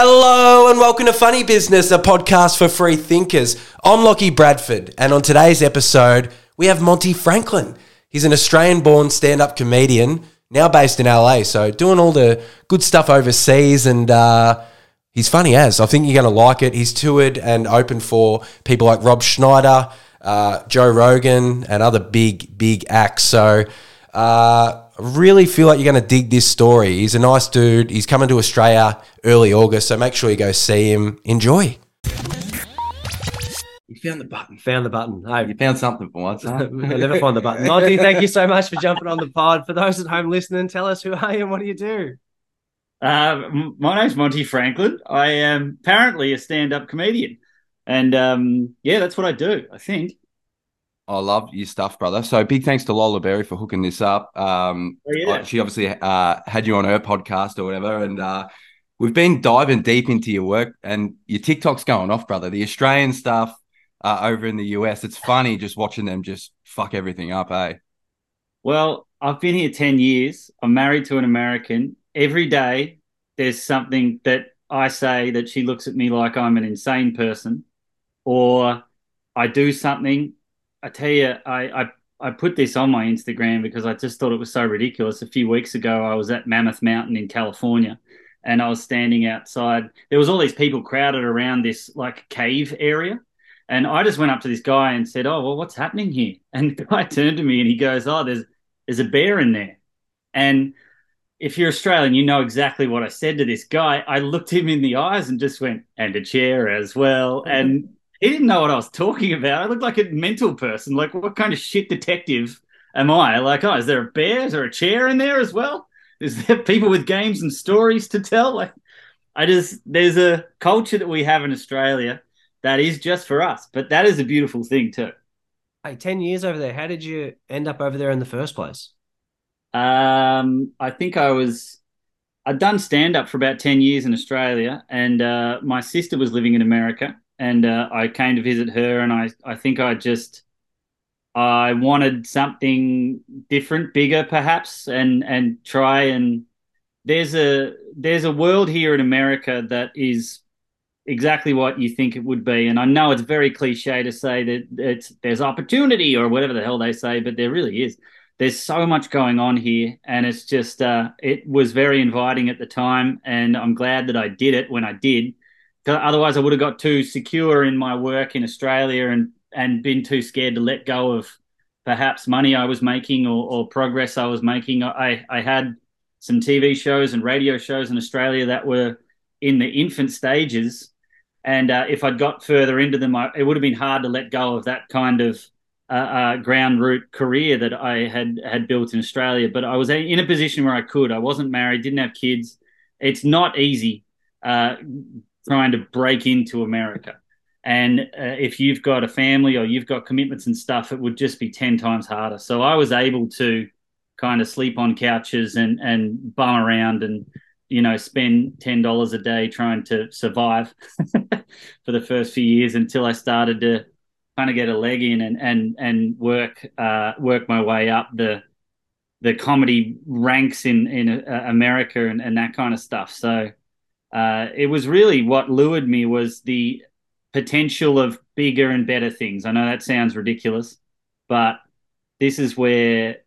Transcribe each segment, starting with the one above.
Hello and welcome to Funny Business, a podcast for free thinkers. I'm Lockie Bradford, and on today's episode, we have Monty Franklin. He's an Australian born stand up comedian, now based in LA, so doing all the good stuff overseas, and uh, he's funny as. I think you're going to like it. He's toured and opened for people like Rob Schneider, uh, Joe Rogan, and other big, big acts. So, uh, really feel like you're going to dig this story. He's a nice dude. He's coming to Australia early August, so make sure you go see him. Enjoy. You found the button. Found the button. Hey, You found something for once. I Huh? never find the button. Monty, thank you so much for jumping on the pod. For those at home listening, tell us who are you and what do you do? Uh, m- my name's Monty Franklin. I am apparently a stand-up comedian, and um, yeah, that's what I do. I think. I love your stuff, brother. So big thanks to Lola Berry for hooking this up. Um, Oh, yeah. She obviously uh, had you on her podcast or whatever, and uh, we've been diving deep into your work and your TikTok's going off, brother. The Australian stuff uh, over in the US, it's funny just watching them just fuck everything up, eh? Well, I've been here ten years. I'm married to an American. Every day, there's something that I say that she looks at me like I'm an insane person, or I do something. I tell you, I, I I put this on my Instagram because I just thought it was so ridiculous. A few weeks ago, I was at Mammoth Mountain in California, and I was standing outside. There was all these people crowded around this like cave area, and I just went up to this guy and said, "Oh, well, what's happening here?" And the guy turned to me and he goes, "Oh, there's there's a bear in there." And if you're Australian, you know exactly what I said to this guy. I looked him in the eyes and just went, "And a chair as well." And he didn't know what I was talking about. I looked like a mental person. Like, what kind of shit detective am I? Like, oh, is there a bear? Is there a chair in there as well? Is there people with games and stories to tell? Like, I just there's a culture that we have in Australia that is just for us, but that is a beautiful thing too. Hey, 10 years over there. How did you end up over there in the first place? Um, I think I was I'd done stand up for about ten years in Australia, and uh, my sister was living in America, and uh, I came to visit her, and I I think I just I wanted something different, bigger perhaps, and and try and there's a there's a world here in America that is exactly what you think it would be, and I know it's very cliche to say that it's there's opportunity or whatever the hell they say, but there really is. There's so much going on here and it's just uh, it was very inviting at the time and i'm glad that i did it when i did otherwise i would have got too secure in my work in australia and and been too scared to let go of perhaps money i was making or, or progress i was making i i had some tv shows and radio shows in australia that were in the infant stages and uh, if i'd got further into them I, it would have been hard to let go of that kind of uh, uh, ground root career that I had had built in Australia. But I was in a position where I could. I wasn't married, didn't have kids. It's not easy uh, trying to break into America. And uh, if you've got a family or you've got commitments and stuff, it would just be ten times harder. So I was able to kind of sleep on couches and and bum around and you know spend ten dollars a day trying to survive for the first few years until I started to kind of get a leg in and and and work uh, work my way up the the comedy ranks in in uh, America and, and that kind of stuff. So uh, it was really what lured me was the potential of bigger and better things. I know that sounds ridiculous, but this is where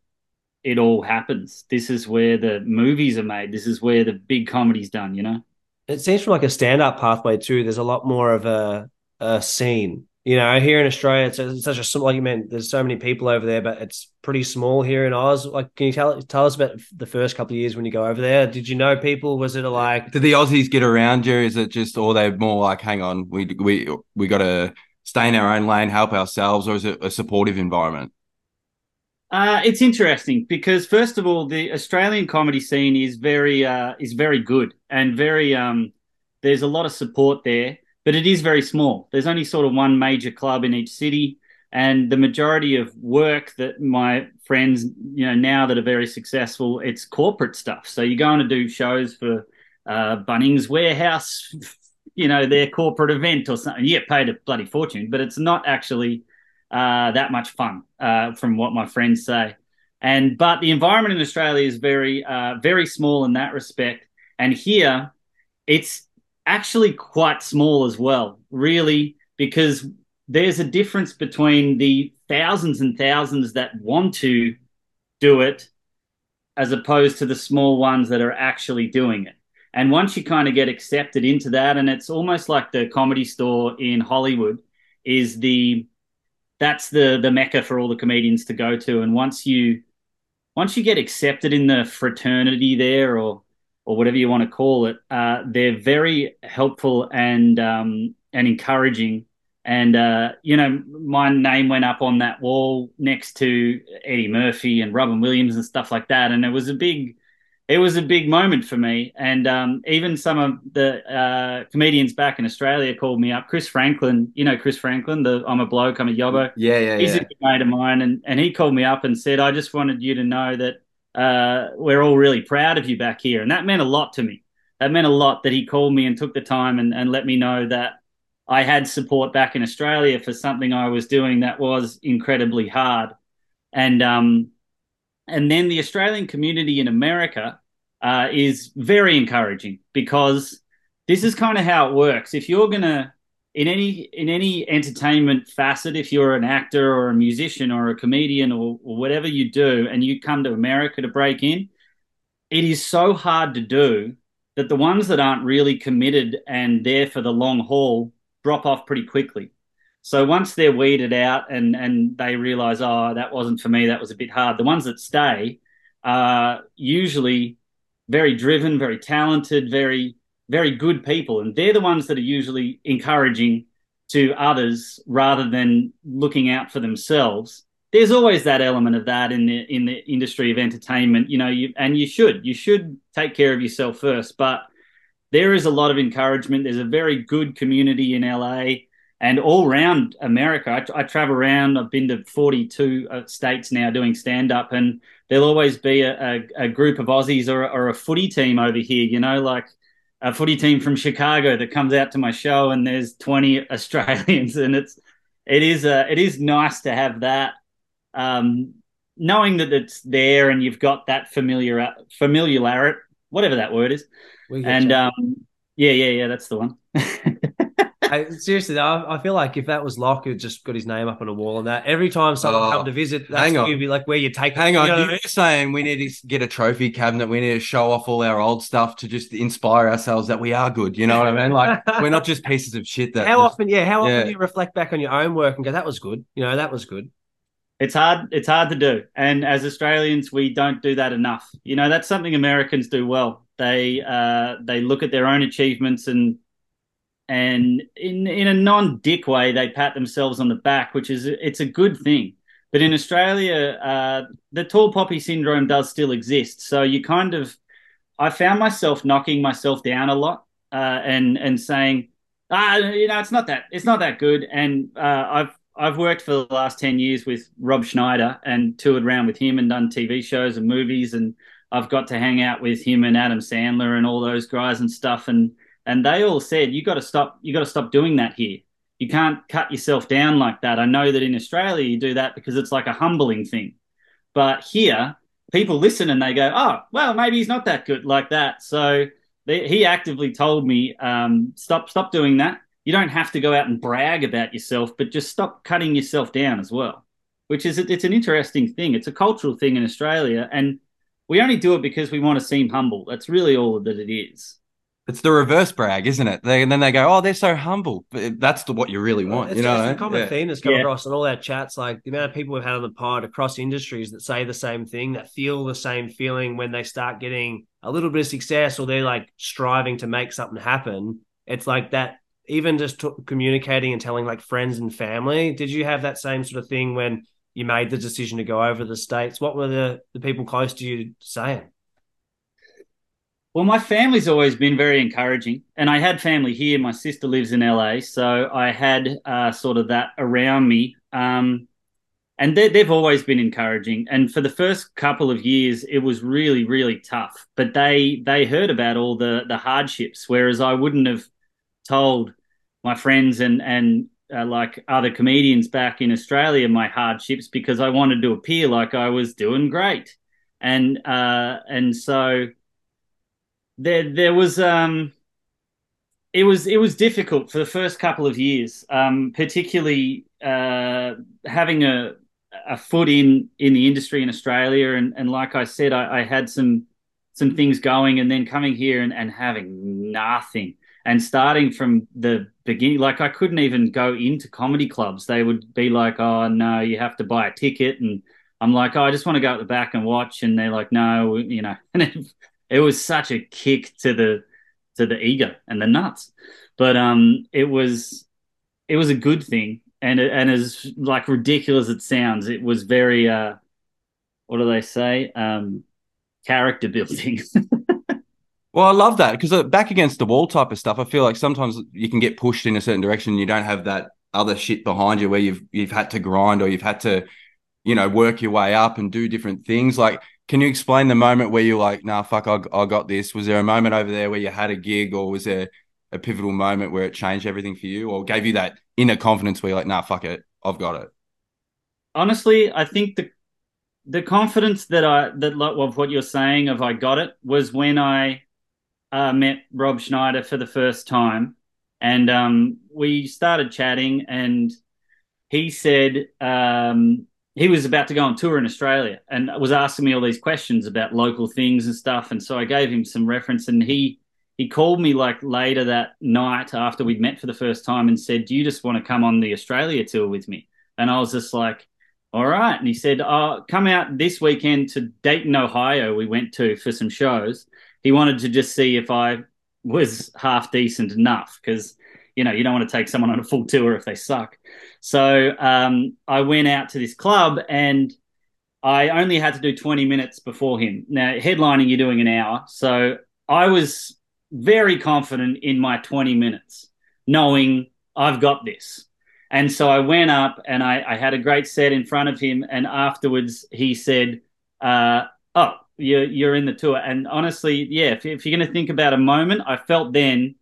it all happens. This is where the movies are made. This is where the big comedy's done. You know. It seems from like a stand up pathway too, there's a lot more of a, a scene. You know, here in Australia, it's, it's such a small, like you meant, there's so many people over there, but it's pretty small here in Oz. Like, can you tell tell us about the first couple of years when you go over there? Did you know people? Was it like, Did the Aussies get around you? Is it just, or they're more like, hang on, we we we got to stay in our own lane, help ourselves, or is it a supportive environment? Uh, it's interesting because first of all, the Australian comedy scene is very uh, is very good and very um, there's a lot of support there, but it is very small. There's only sort of one major club in each city, and the majority of work that my friends, you know, now that are very successful, it's corporate stuff. So you're going to do shows for uh, Bunnings Warehouse, you know, their corporate event or something. You get paid a bloody fortune, but it's not actually uh, that much fun, uh, from what my friends say. And but the environment in Australia is very, uh, very small in that respect. And here, it's actually quite small as well, really, because there's a difference between the thousands and thousands that want to do it as opposed to the small ones that are actually doing it. And once you kind of get accepted into that, and it's almost like the comedy store in Hollywood is the that's the the mecca for all the comedians to go to. And once you once you get accepted in the fraternity there, or or whatever you want to call it, uh, they're very helpful and um, and encouraging. And uh, you know, my name went up on that wall next to Eddie Murphy and Robin Williams and stuff like that, and it was a big it was a big moment for me. And um, even some of the uh, comedians back in Australia called me up. Chris Franklin, you know Chris Franklin, the I'm a bloke, I'm a yobbo. Yeah, yeah, He's yeah. a good mate of mine, and and he called me up and said, I just wanted you to know that uh, we're all really proud of you back here, and that meant a lot to me. That meant a lot that he called me and took the time and, and let me know that I had support back in Australia for something I was doing that was incredibly hard. And um, and then the Australian community in America uh, is very encouraging because this is kind of how it works. If you're gonna in any in any entertainment facet, if you're an actor or a musician or a comedian or, or whatever you do, and you come to America to break in, it is so hard to do that the ones that aren't really committed and there for the long haul drop off pretty quickly. So once they're weeded out and and they realize, oh, that wasn't for me, that was a bit hard. The ones that stay are usually very driven, very talented, very very good people, and they're the ones that are usually encouraging to others rather than looking out for themselves. There's always that element of that in the in the industry of entertainment, you know, you, and you should you should take care of yourself first, but there is a lot of encouragement. There's a very good community in LA and all around America. I, I travel around. I've been to 42 uh, states now doing stand up, and there'll always be a, a, a group of Aussies or, or, a footy team over here. You know, like a footy team from Chicago that comes out to my show, and there's 20 Australians, and it's it is uh, it is nice to have that. Um, knowing that it's there and you've got that familiar familiarity, whatever that word is, and um, yeah, yeah, yeah, that's the one. I, seriously, I, I, feel like if that was Lach, who just got his name up on a wall and that every time someone oh, come to visit, that's hang on. be like where you take. Hang on, you know? you're saying we need to get a trophy cabinet. We need to show off all our old stuff to just inspire ourselves that we are good. You know what I mean? Like we're not just pieces of shit. That how just, often? Yeah, how often yeah. do you reflect back on your own work and go, "That was good." You know, that was good. It's hard. It's hard to do, and as Australians, we don't do that enough. You know, that's something Americans do well. They uh, they look at their own achievements and and in in a non dick way, they pat themselves on the back, which is it's a good thing. But in Australia, uh, the tall poppy syndrome does still exist. So you kind of, I found myself knocking myself down a lot uh, and and saying, ah, you know, it's not that it's not that good. And uh, I've I've worked for the last ten years with Rob Schneider and toured around with him and done TV shows and movies, and I've got to hang out with him and Adam Sandler and all those guys and stuff. And and they all said you got to stop you got to stop doing that here. You can't cut yourself down like that. I know that in australia you do that because it's like a humbling thing. But here people listen and they go oh well maybe he's not that good like that so they, he actively told me um, stop stop doing that. You don't have to go out and brag about yourself but just stop cutting yourself down as well which is it's an interesting thing. It's a cultural thing in australia and we only do it because we want to seem humble. That's really all that it is it's the reverse brag, isn't it? They, and then they go, "Oh, they're so humble." But that's the, what you really want, it's you know. It's a common yeah. theme that's come yeah. across in all our chats. Like the amount of people we've had on the pod across industries that say the same thing, that feel the same feeling when they start getting a little bit of success, or they're like striving to make something happen. It's like that. Even just t- communicating and telling like friends and family. Did you have that same sort of thing when you made the decision to go over the states? What were the the people close to you saying? Well, my family's always been very encouraging, and I had family here. My sister lives in LA, so I had uh, sort of that around me. Um, and they, have always been encouraging. And for the first couple of years, it was really, really tough. But they they heard about all the the hardships, whereas I wouldn't have told my friends and and uh, like other comedians back in Australia my hardships because I wanted to appear like I was doing great. And uh, and so there there was um it was it was difficult for the first couple of years, um, particularly uh, having a a foot in in the industry in Australia, and and like I said, I, I had some some things going, and then coming here and, and having nothing, and starting from the beginning, like I couldn't even go into comedy clubs. They would be like, "Oh no, you have to buy a ticket," and I'm like, "Oh, I just want to go at the back and watch," and they're like, "No, you know," and it, was such a kick to the to the ego and the nuts. But um, it was it was a good thing, and and as like ridiculous as it sounds, it was very uh, what do they say? Um, character building. well, I love that because uh, back against the wall type of stuff, I feel like sometimes you can get pushed in a certain direction. And you don't have that other shit behind you where you've you've had to grind or you've had to, you know, work your way up and do different things. Like can you explain the moment where you're like, nah, fuck, I, I got this? Was there a moment over there where you had a gig or was there a pivotal moment where it changed everything for you or gave you that inner confidence where you're like, nah, fuck it, I've got it? Honestly, I think the the confidence that I that of what you're saying of I got it was when I uh, met Rob Schneider for the first time, and um, we started chatting, and he said, um, he was about to go on tour in Australia and was asking me all these questions about local things and stuff. And so I gave him some reference and he he called me like later that night after we'd met for the first time and said, Do you just want to come on the Australia tour with me? And I was just like, All right. And he said, Oh, come out this weekend to Dayton, Ohio, we went to for some shows. He wanted to just see if I was half decent enough because you know you don't want to take someone on a full tour if they suck. So um, I went out to this club and I only had to do 20 minutes before him. Now, headlining, you're doing an hour. So I was very confident in my 20 minutes, knowing I've got this. And so I went up and I, I had a great set in front of him. And afterwards, he said, uh, Oh, you're, you're in the tour. And honestly, yeah, if, if you're going to think about a moment, I felt then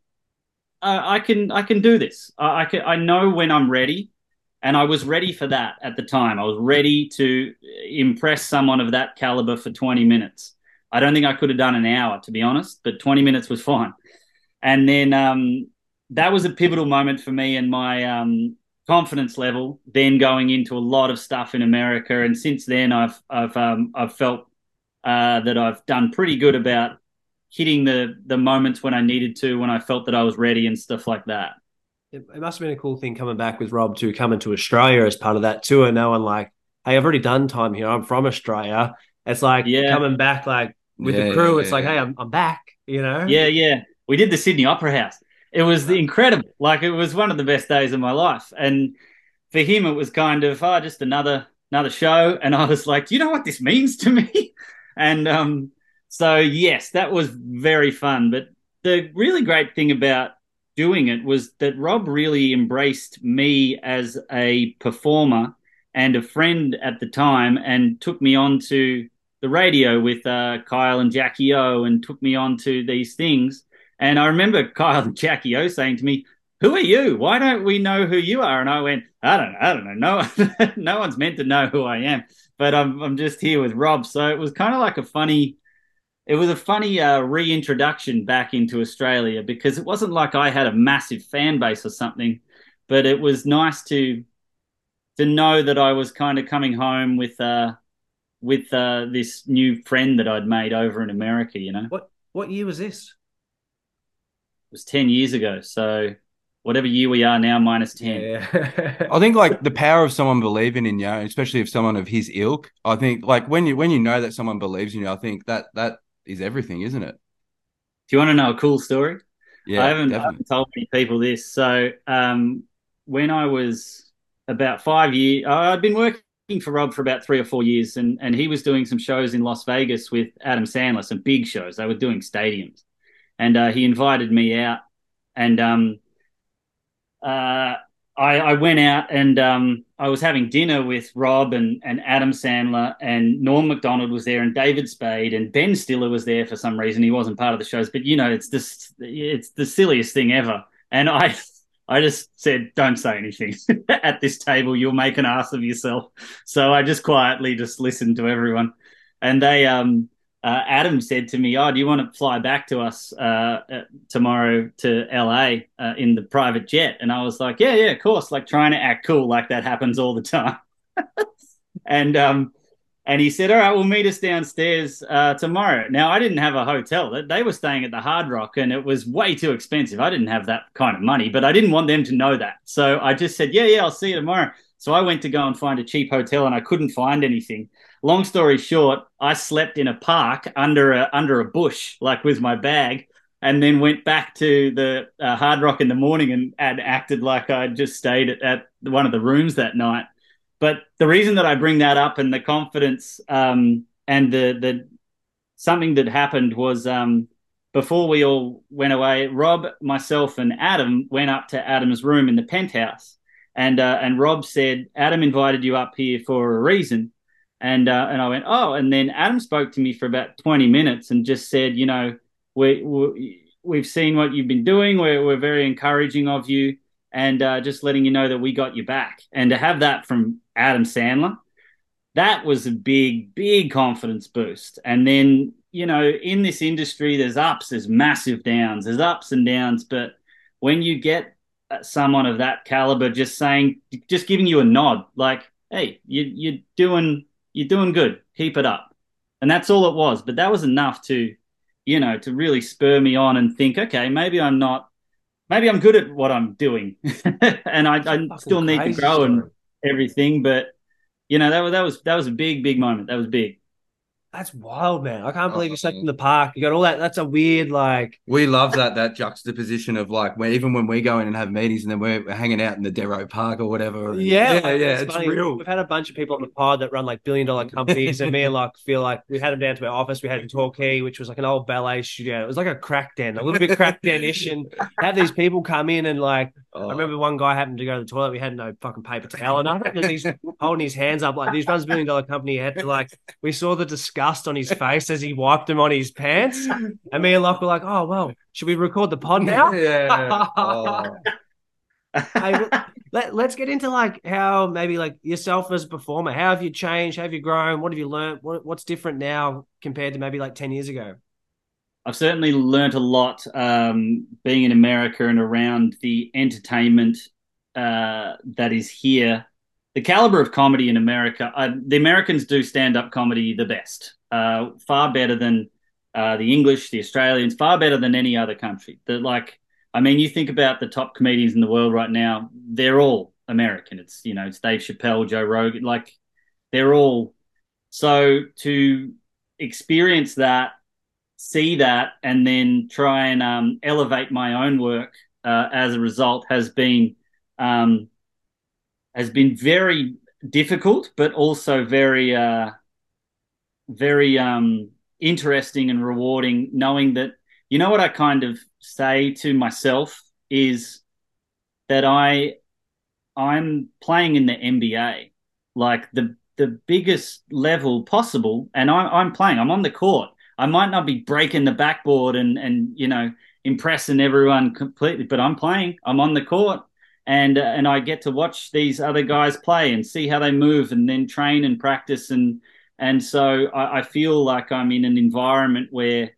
uh, I can I can do this. I, I can I know when I'm ready and I was ready for that at the time. I was ready to impress someone of that caliber for 20 minutes. I don't think I could have done an hour, to be honest, but 20 minutes was fine. And then um, that was a pivotal moment for me and my um, confidence level. Then going into a lot of stuff in America, and since then I've I've um, I've felt uh, that I've done pretty good about hitting the the moments when I needed to, when I felt that I was ready, and stuff like that it, it must have been a cool thing coming back with Rob to coming to Australia as part of that tour, knowing like, hey, I've already done time here. I'm from Australia. It's like yeah. coming back like with yeah, the crew. Yeah, it's like, hey, I'm I'm back. You know? Yeah, yeah. We did the Sydney Opera House. It was the incredible. Like it was one of the best days of my life. And for him, it was kind of oh, just another another show. And I was like, you know what this means to me? and um, so yes, that was very fun. But the really great thing about doing it was that Rob really embraced me as a performer and a friend at the time and took me on to the radio with uh, Kyle and Jackie O and took me on to these things. And I remember Kyle and Jackie O saying to me, who are you? Why don't we know who you are? And I went, I don't know. I don't know. No, no one's meant to know who I am, but I'm, I'm just here with Rob. So it was kind of like a funny it was a funny uh, reintroduction back into Australia because it wasn't like I had a massive fan base or something, but it was nice to to know that I was kind of coming home with uh, with uh, this new friend that I'd made over in America. You know, what what year was this? It was ten years ago. So whatever year we are now, minus ten. Yeah. I think like the power of someone believing in you, especially if someone of his ilk. I think like when you when you know that someone believes in you, I think that that is everything, isn't it? Do you want to know a cool story? Yeah, I haven't, I haven't told many people this. So um, when I was about five years, I'd been working for Rob for about three or four years, and and he was doing some shows in Las Vegas with Adam Sandler, some big shows. They were doing stadiums, and uh, he invited me out, and um, uh, I, I went out and um, I was having dinner with Rob and, and Adam Sandler and Norm Macdonald was there and David Spade and Ben Stiller was there for some reason. He wasn't part of the shows, but you know, it's just it's the silliest thing ever. And I I just said, don't say anything at this table. You'll make an ass of yourself. So I just quietly just listened to everyone, and they um uh, Adam said to me, "Oh, do you want to fly back to us uh, uh tomorrow to LA uh, in the private jet?" And I was like, "Yeah, yeah, of course." Like trying to act cool, like that happens all the time. and um, and he said, "All right, we'll meet us downstairs uh, tomorrow." Now I didn't have a hotel; they were staying at the Hard Rock, and it was way too expensive. I didn't have that kind of money, but I didn't want them to know that, so I just said, "Yeah, yeah, I'll see you tomorrow." So I went to go and find a cheap hotel, and I couldn't find anything long story short, I slept in a park under a under a bush, like with my bag, and then went back to the uh, Hard Rock in the morning and, and acted like I just stayed at, at, one of the rooms that night. But the reason that I bring that up and the confidence um, and the the something that happened was um, before we all went away. Rob, myself, and Adam went up to Adam's room in the penthouse, and uh, and Rob said Adam invited you up here for a reason and uh, and I went, oh, and then Adam spoke to me for about twenty minutes and just said, you know, we, we we've seen what you've been doing. We're we're very encouraging of you, and uh, just letting you know that we got you back. And to have that from Adam Sandler, that was a big big confidence boost. And then you know, in this industry, there's ups, there's massive downs, there's ups and downs, but when you get uh, someone of that caliber just saying, just giving you a nod, like, hey, you, you're doing you're doing good. Keep it up. And that's all it was. But that was enough to, you know, to really spur me on and think, okay, maybe I'm not, maybe I'm good at what I'm doing. and I, I still need to grow and everything. But, you know, that was, that was, that was a big, big moment. That was big. That's wild, man. I can't oh, believe you slept in the park. You got all that. That's a weird, like. We love that that juxtaposition of like, even when we go in and have meetings and then we're, we're hanging out in the Darrow Park or whatever. Yeah, yeah, yeah. It's, it's real. We've had a bunch of people on the pod that run like billion dollar companies, and me and like feel like we had them down to our office. We had in Torquay, which was like an old ballet studio. It was like a crack den, a little bit crack den-ish, and have these people come in and like. Oh. I remember one guy happened to go to the toilet. We had no fucking paper towel or nothing, and he's holding his hands up like these runs billion dollar company. He had to like. We saw the disgust on his face face as he wiped them on his pants. And me and Lach were like, oh, well, should we record the pod now? yeah. Oh. hey, let, let's get into like how maybe like yourself as a performer, how have you changed? How have you grown? What have you learned? What, what's different now compared to maybe like 10 years ago? I've certainly learned a lot um, being in America and around the entertainment uh, that is here. The caliber of comedy in America, uh, the Americans do stand up comedy the best uh, far better than uh, the English, the Australians, far better than any other country. That like, I mean, you think about the top comedians in the world right now; they're all American. It's you know, it's Dave Chappelle, Joe Rogan, like they're all. So to experience that, see that, and then try and um, elevate my own work uh, as a result has been um, has been very difficult, but also very uh, very um, interesting and rewarding knowing that you know what I kind of say to myself is that I I'm playing in the NBA, like the the biggest level possible, and I'm I'm playing. I'm on the court. I might not be breaking the backboard and and you know impressing everyone completely, but I'm playing. I'm on the court, and uh, and I get to watch these other guys play and see how they move, and then train and practice and and so I, I feel like I'm in an environment where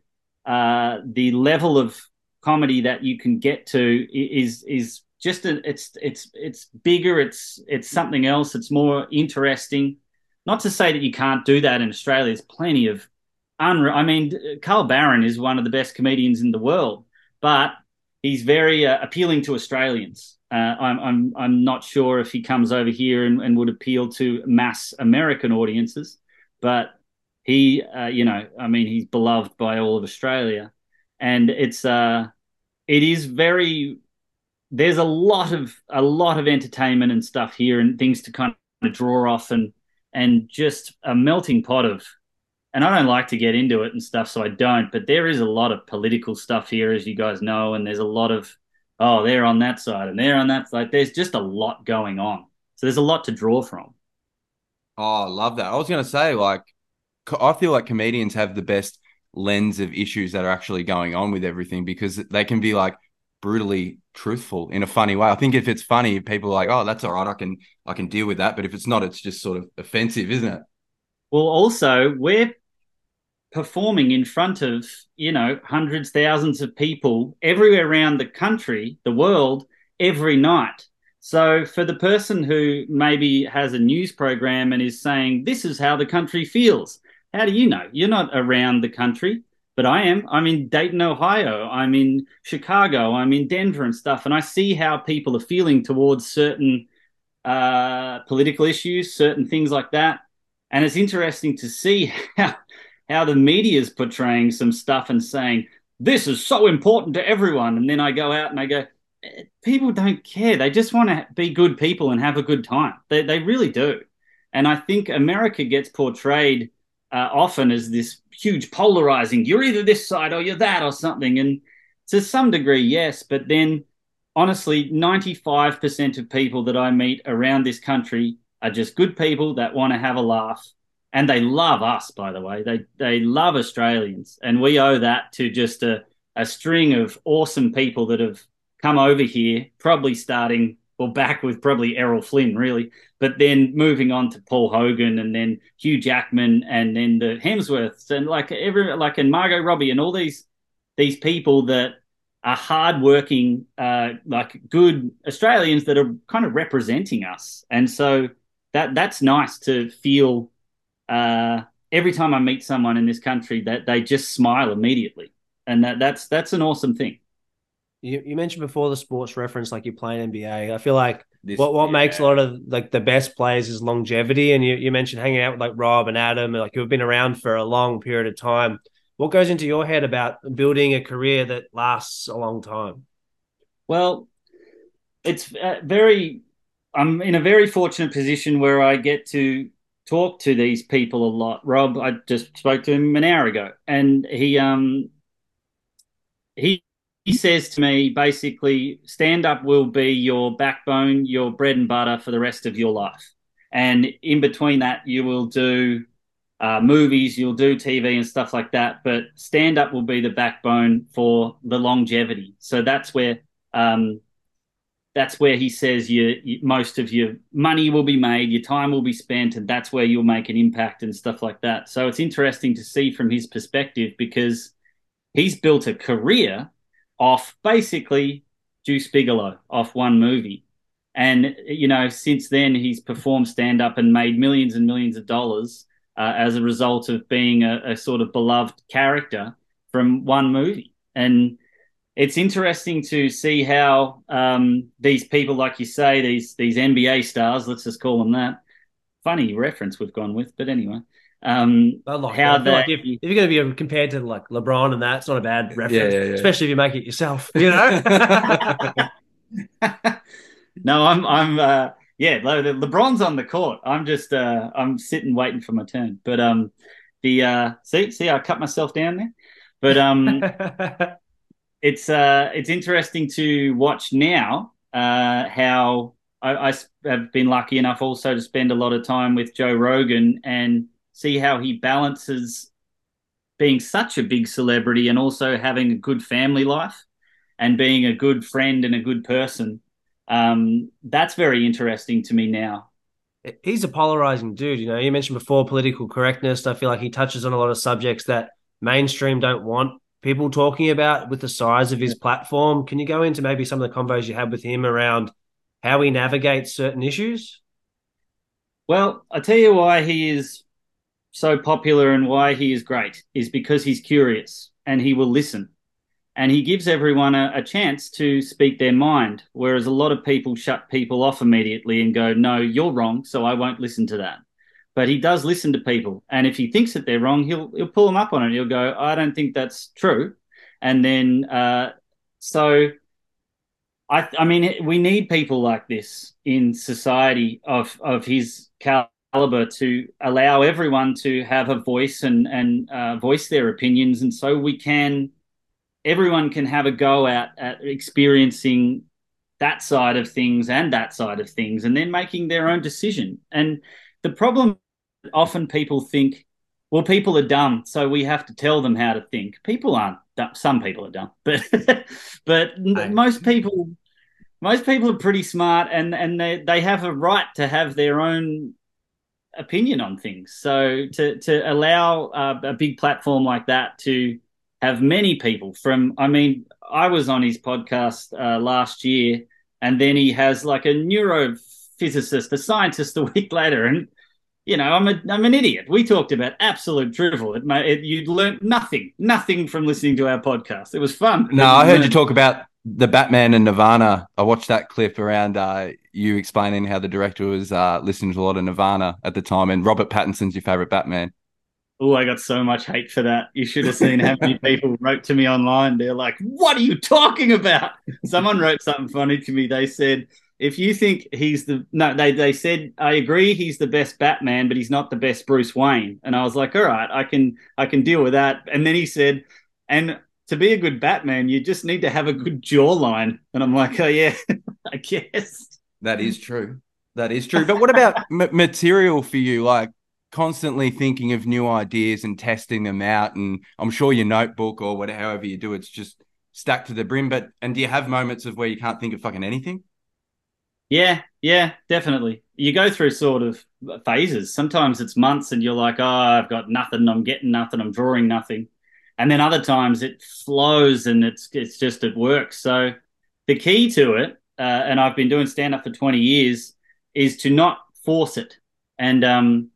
uh, the level of comedy that you can get to is is just a, it's it's it's bigger. It's it's something else. It's more interesting. Not to say that you can't do that in Australia. There's plenty of unreal. I mean, Carl Barron is one of the best comedians in the world, but he's very uh, appealing to Australians. Uh, I'm I'm I'm not sure if he comes over here and, and would appeal to mass American audiences but he, uh, you know, I mean, he's beloved by all of Australia, and it's uh, it is very. There's a lot of a lot of entertainment and stuff here, and things to kind of draw off, and and just a melting pot of. And I don't like to get into it and stuff, so I don't. But there is a lot of political stuff here, as you guys know, and there's a lot of oh, they're on that side and they're on that side. There's just a lot going on, so there's a lot to draw from. Oh, I love that. I was going to say, like, I feel like comedians have the best lens of issues that are actually going on with everything because they can be like brutally truthful in a funny way. I think if it's funny, people are like, "Oh, that's all right. I can I can deal with that." But if it's not, it's just sort of offensive, isn't it? Well, also we're performing in front of you know hundreds thousands of people everywhere around the country the world every night. So for the person who maybe has a news program and is saying this is how the country feels how do you know? You're not around the country but i am. I'm in dayton ohio. I'm in chicago. I'm in denver and stuff. And i see how people are feeling towards certain uh, political issues certain things like that. And it's interesting to see how how the media is portraying some stuff and saying this is so important to everyone, and then I go out and I go, eh, people don't care. They just want to be good people and have a good time. They they really do, and I think America gets portrayed uh, often as this huge polarizing. You're either this side or you're that or something, and to some degree, yes, but then honestly, 95% of people that I meet around this country are just good people that want to have a laugh and they love us by the way. They they love australians. And we owe that to just a, a string of awesome people that have come over here probably starting well back with probably errol flynn really but then moving on to paul hogan and then hugh jackman and then the hemsworths and like every like and margot robbie and all these these people that are hardworking uh like good australians that are kind of representing us. And so that that's nice to feel uh, every time I meet someone in this country that they just smile immediately, and that that's that's an awesome thing. You, you mentioned before the sports reference, like you're playing NBA. I feel like this, what what yeah. makes a lot of like the best players is longevity. And you, you mentioned hanging out with like Rob and Adam, like who have been around for a long period of time. What goes into your head about building a career that lasts a long time? Well, it's uh, very. I'm in a very fortunate position where I get to talk to these people a lot. Rob, I just spoke to him an hour ago, and he um he he says to me basically, stand up will be your backbone, your bread and butter for the rest of your life, and in between that, you will do uh, movies, you'll do TV and stuff like that, but stand up will be the backbone for the longevity. So that's where um, that's where he says you, you, most of your money will be made, your time will be spent, and that's where you'll make an impact and stuff like that. So it's interesting to see from his perspective because he's built a career off basically Deuce Bigalow, off one movie. And, you know, since then, he's performed stand up and made millions and millions of dollars uh, as a result of being a, a sort of beloved character from one movie. And it's interesting to see how um, these people, like you say, these these NBA stars, let's just call them that. Funny reference we've gone with, but anyway. Um, like how they, like if, if, you're going to be compared to like LeBron and that, it's not a bad reference, yeah, yeah, yeah. especially if you make it yourself. You know. no, I'm I'm uh, yeah. Le- LeBron's on the court. I'm just uh, I'm sitting waiting for my turn. But um, the uh, see see I cut myself down there. But um, it's uh, it's interesting to watch now uh, how I, I, have been lucky enough also to spend a lot of time with Joe Rogan and see how he balances being such a big celebrity and also having a good family life and being a good friend and a good person. Um, that's very interesting to me now. He's a polarizing dude. You know, you mentioned before political correctness. I feel like he touches on a lot of subjects that mainstream don't want people talking about with the size of his platform. Can you go into maybe some of the convos you had with him around how he navigates certain issues? Well, I tell you why he is so popular and why he is great is because he's curious and he will listen. And he gives everyone a, a chance to speak their mind, whereas a lot of people shut people off immediately and go, No, you're wrong, so I won't listen to that but he does listen to people. And if he thinks that they're wrong, he'll he'll pull them up on it. He'll go, I don't think that's true. And then uh, so I I mean we need people like this in society of of his caliber to allow everyone to have a voice and and uh, voice their opinions, and so we can everyone can have a go at at experiencing that side of things and that side of things, and then making their own decision. And the problem often people think, well, people are dumb, so we have to tell them how to think. People aren't. Dumb. Some people are dumb, but but most people most people are pretty smart, and and they they have a right to have their own opinion on things. So to to allow uh, a big platform like that to have many people from, I mean, I was on his podcast uh, last year, and then he has like a neurophysicist, a scientist, a week later, and you know, I'm a I'm an idiot. We talked about absolute drivel. It, it you'd learned nothing, nothing from listening to our podcast. It was fun. No, I heard you talk about the Batman and Nirvana. I watched that clip around uh, you explaining how the director was uh, listening to a lot of Nirvana at the time, and Robert Pattinson's your favorite Batman. Oh, I got so much hate for that. You should have seen how many people wrote to me online. They're like, "What are you talking about?" Someone wrote something funny to me. They said, "If you think he's the no," they they said, "I agree, he's the best Batman, but he's not the best Bruce Wayne." And I was like, "All right, I can I can deal with that." And then he said, "And to be a good Batman, you just need to have a good jawline." And I'm like, "Oh yeah, I guess." That is true. That is true. But what about m- material for you? Like constantly thinking of new ideas and testing them out. And I'm sure your notebook or whatever, you do, it's just stacked to the brim. But and do you have moments of where you can't think of fucking anything? Yeah, yeah, definitely. You go through sort of phases. Sometimes it's months and you're like, oh, I've got nothing, I'm getting nothing, I'm drawing nothing. And then other times it flows and it's it's just it works. So the key to it, uh, and I've been doing stand up for 20 years, is to not force it. And um,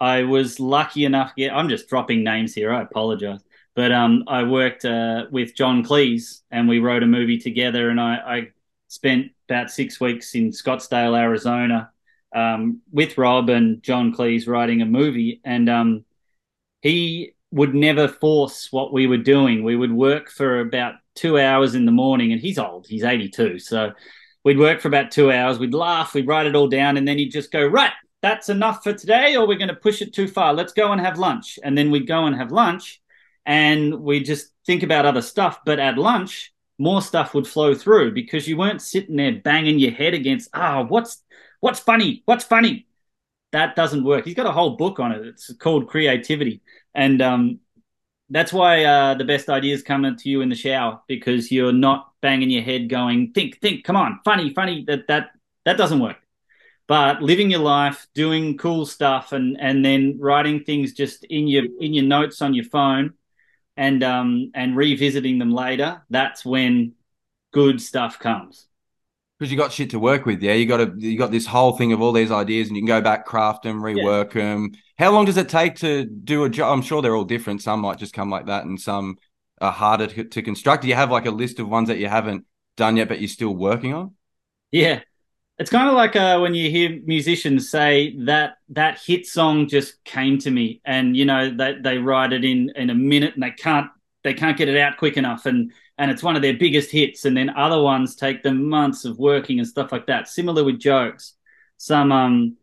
I was lucky enough. Yeah, I'm just dropping names here. I apologize, but um, I worked uh, with John Cleese, and we wrote a movie together. And I, I spent about six weeks in Scottsdale, Arizona, um, with Rob and John Cleese writing a movie. And um, he would never force what we were doing. We would work for about two hours in the morning, and he's old. He's 82, so we'd work for about two hours. We'd laugh, we'd write it all down, and then he'd just go right that's enough for today, or we're going to push it too far. Let's go and have lunch. And then we'd go and have lunch and we just think about other stuff. But at lunch, more stuff would flow through because you weren't sitting there banging your head against, ah, oh, what's what's funny? What's funny? That doesn't work. He's got a whole book on it. It's called Creativity. And um, that's why uh, the best ideas come to you in the shower because you're not banging your head going, think, think, come on, funny, funny. That that that doesn't work but living your life doing cool stuff and and then writing things just in your in your notes on your phone and um and revisiting them later that's when good stuff comes. Because you got shit to work with yeah? You got a you got this whole thing of all these ideas and you can go back craft them rework yeah. them how long does it take to do a job i'm sure they're all different. Some might just come like that and some are harder to, to construct. Do you have like a list of ones that you haven't done yet but you're still working on? Yeah it's kind of like uh, when you hear musicians say that that hit song just came to me, and you know they they write it in in a minute, and they can't they can't get it out quick enough, and and it's one of their biggest hits, and then other ones take them months of working and stuff like that. Similar with jokes, some um.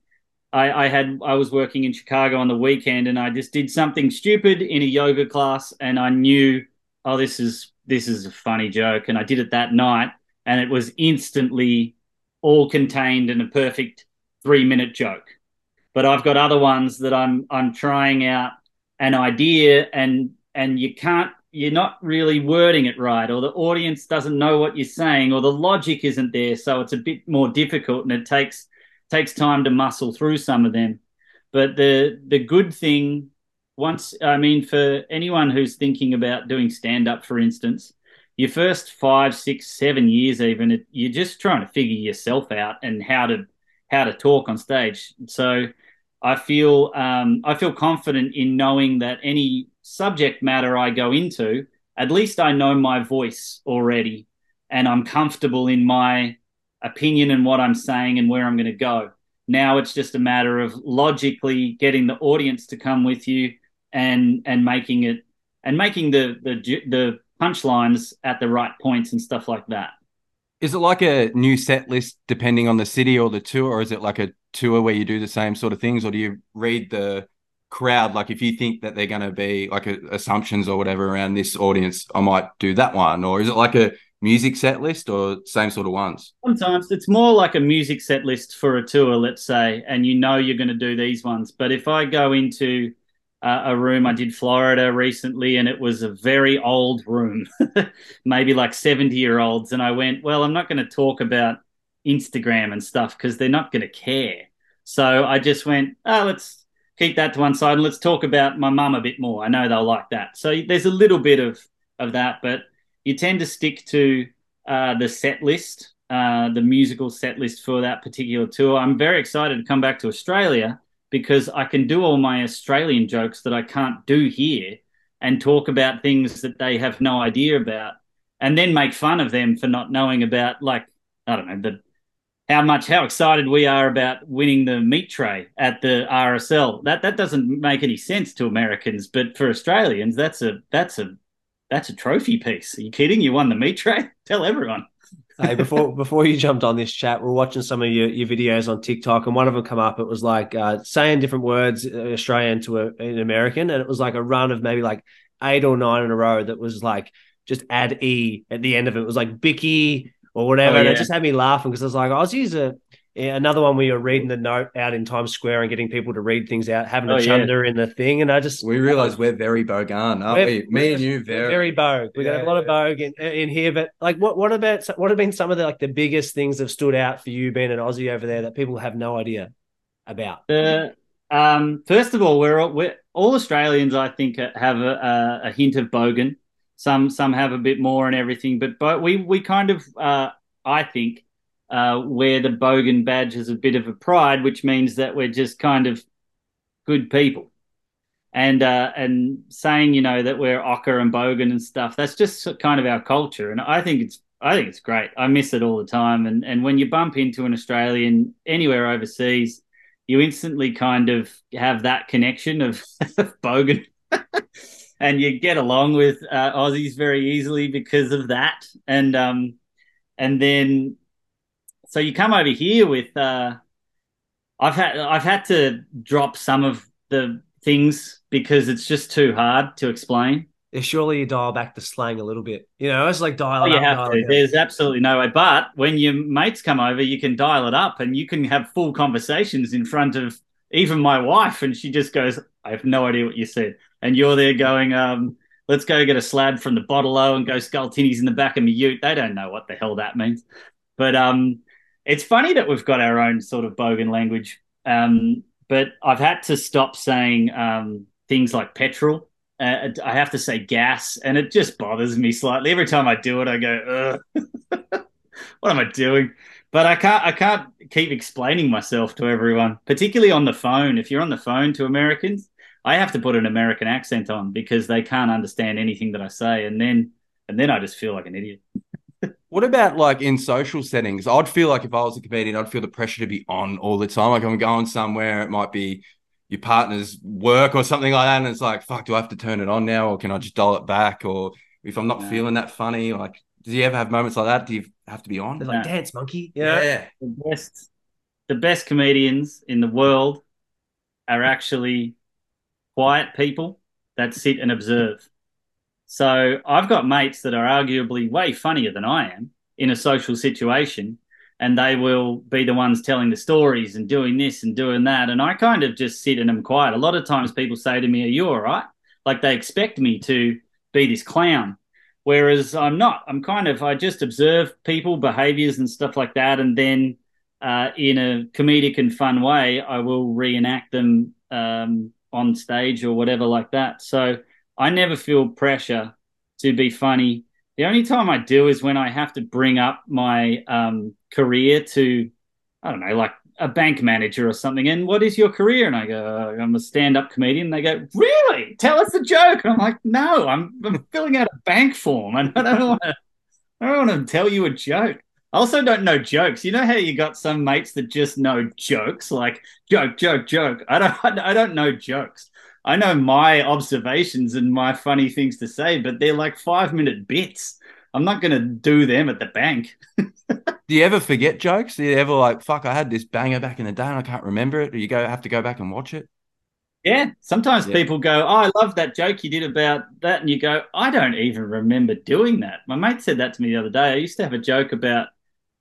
I, I had I was working in Chicago on the weekend and I just did something stupid in a yoga class and I knew oh this is this is a funny joke and I did it that night and it was instantly all contained in a perfect three minute joke. But I've got other ones that I'm I'm trying out an idea and and you can't you're not really wording it right or the audience doesn't know what you're saying or the logic isn't there so it's a bit more difficult and it takes takes time to muscle through some of them but the the good thing once i mean for anyone who's thinking about doing stand up for instance your first five, six, seven years, even it, you're just trying to figure yourself out and how to how to talk on stage. So I feel um, I feel confident in knowing that any subject matter I go into, at least I know my voice already, and I'm comfortable in my opinion and what I'm saying and where I'm going to go. Now it's just a matter of logically getting the audience to come with you and and making it and making the the the punchlines at the right points and stuff like that. Is it like a new set list depending on the city or the tour, or is it like a tour where you do the same sort of things, or do you read the crowd? Like if you think that they're going to be like a, assumptions or whatever around this audience, I might do that one, or is it like a music set list or same sort of ones? Sometimes it's more like a music set list for a tour, let's say, and you know you're going to do these ones. But if I go into uh, a room. I did Florida recently, and it was a very old room, maybe like 70 year olds. And I went, well, I'm not going to talk about Instagram and stuff because they're not going to care. So I just went, oh, let's keep that to one side and let's talk about my mum a bit more. I know they'll like that. So there's a little bit of of that, but you tend to stick to uh, the set list, uh, the musical set list for that particular tour. I'm very excited to come back to Australia because I can do all my Australian jokes that I can't do here and talk about things that they have no idea about and then make fun of them for not knowing about like I don't know the how much how excited we are about winning the meat tray at the RSL. That that doesn't make any sense to Americans, but for Australians, that's a that's a that's a trophy piece. Are you kidding? You won the meat tray? Tell everyone. Hey, before before you jumped on this chat, we are watching some of your, your videos on TikTok, and one of them come up. It was like uh, saying different words uh, Australian to a, an American, and it was like a run of maybe like eight or nine in a row that was like just add e at the end of it. It was like Bicky or whatever, oh, yeah. and it just had me laughing because I was like, Aussies are another one where you're reading the note out in Times Square and getting people to read things out, having a oh, chunder yeah. in the thing. And I just we realize we're very bogan, aren't we? Me and you, very very bogue. We yeah, got a lot of bogue in, in here. But like, what what about what have been some of the like the biggest things that have stood out for you being an Aussie over there that people have no idea about? Uh, um, first of all, we're, we're all Australians. I think have a, a, hint of bogan. Some some have a bit more and everything, but but we we kind of uh, I think uh, wear the Bogan badge as a bit of a pride, which means that we're just kind of good people. And uh, and saying you know that we're ocker and bogan and stuff, that's just kind of our culture. And I think it's I think it's great. I miss it all the time. And and when you bump into an Australian anywhere overseas, you instantly kind of have that connection of, bogan. and you get along with uh, Aussies very easily because of that. And um, and then so you come over here with uh, I've had I've had to drop some of the things because it's just too hard to explain. Yeah, surely you dial back the slang a little bit. You know, it's like dial. Oh, you have to. There's absolutely no way. But when your mates come over, you can dial it up, and you can have full conversations in front of even my wife, and she just goes, "I have no idea what you said," and you're there going, um, "Let's go get a slab from the bottle and go skull tinnies in the back of my ute." They don't know what the hell that means, but um, it's funny that we've got our own sort of bogan language, um, but I've had to stop saying um, things like petrol. Uh, I have to say gas, and it just bothers me slightly. Every time I do it, I go, "What am I doing?" But I can't. I can't keep explaining myself to everyone, particularly on the phone. If you're on the phone to Americans, I have to put an American accent on because they can't understand anything that I say, and then and then I just feel like an idiot. What about like in social settings? I'd feel like if I was a comedian, I'd feel the pressure to be on all the time. Like I'm going somewhere, it might be your partner's work or something like that, and it's like, fuck, do I have to turn it on now, or can I just dial it back? Or if I'm not yeah. feeling that funny, like, do you ever have moments like that? Do you have to be on? They're like dance monkey, yeah. yeah. The best, the best comedians in the world are actually quiet people that sit and observe. So I've got mates that are arguably way funnier than I am in a social situation, and they will be the ones telling the stories and doing this and doing that. And I kind of just sit and I'm quiet. A lot of times people say to me, Are you all right? Like they expect me to be this clown. Whereas I'm not. I'm kind of, I just observe people, behaviors, and stuff like that. And then uh, in a comedic and fun way, I will reenact them um, on stage or whatever like that. So I never feel pressure to be funny. The only time I do is when I have to bring up my um, career to, I don't know, like a bank manager or something. And what is your career? And I go, I'm a stand up comedian. And They go, Really? Tell us a joke. And I'm like, No, I'm, I'm filling out a bank form and I don't want to. I don't want to tell you a joke. I also don't know jokes. You know how you got some mates that just know jokes, like joke, joke, joke. I don't. I don't know jokes. I know my observations and my funny things to say, but they're like five minute bits. I'm not going to do them at the bank. do you ever forget jokes? Do you ever like, fuck, I had this banger back in the day and I can't remember it? Or you go have to go back and watch it? Yeah. Sometimes yeah. people go, oh, I love that joke you did about that. And you go, I don't even remember doing that. My mate said that to me the other day. I used to have a joke about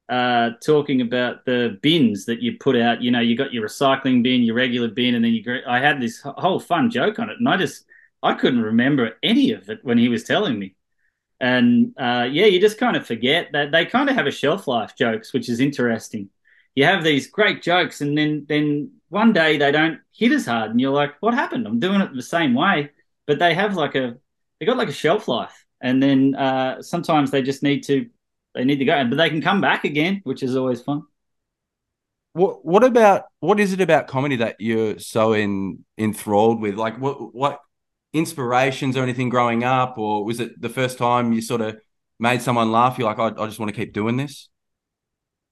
uh, talking about the bins that you put out. You know, you got your recycling bin, your regular bin, and then you. I had this whole fun joke on it, and I just I couldn't remember any of it when he was telling me. And uh, yeah, you just kind of forget that they kind of have a shelf life jokes, which is interesting. you have these great jokes, and then then one day they don't hit as hard, and you're like, what happened? I'm doing it the same way, but they have like a they got like a shelf life, and then uh, sometimes they just need to they need to go, but they can come back again, which is always fun. What what about what is it about comedy that you're so in enthralled with? Like what what inspirations or anything growing up, or was it the first time you sort of made someone laugh? You're like, I, I just want to keep doing this.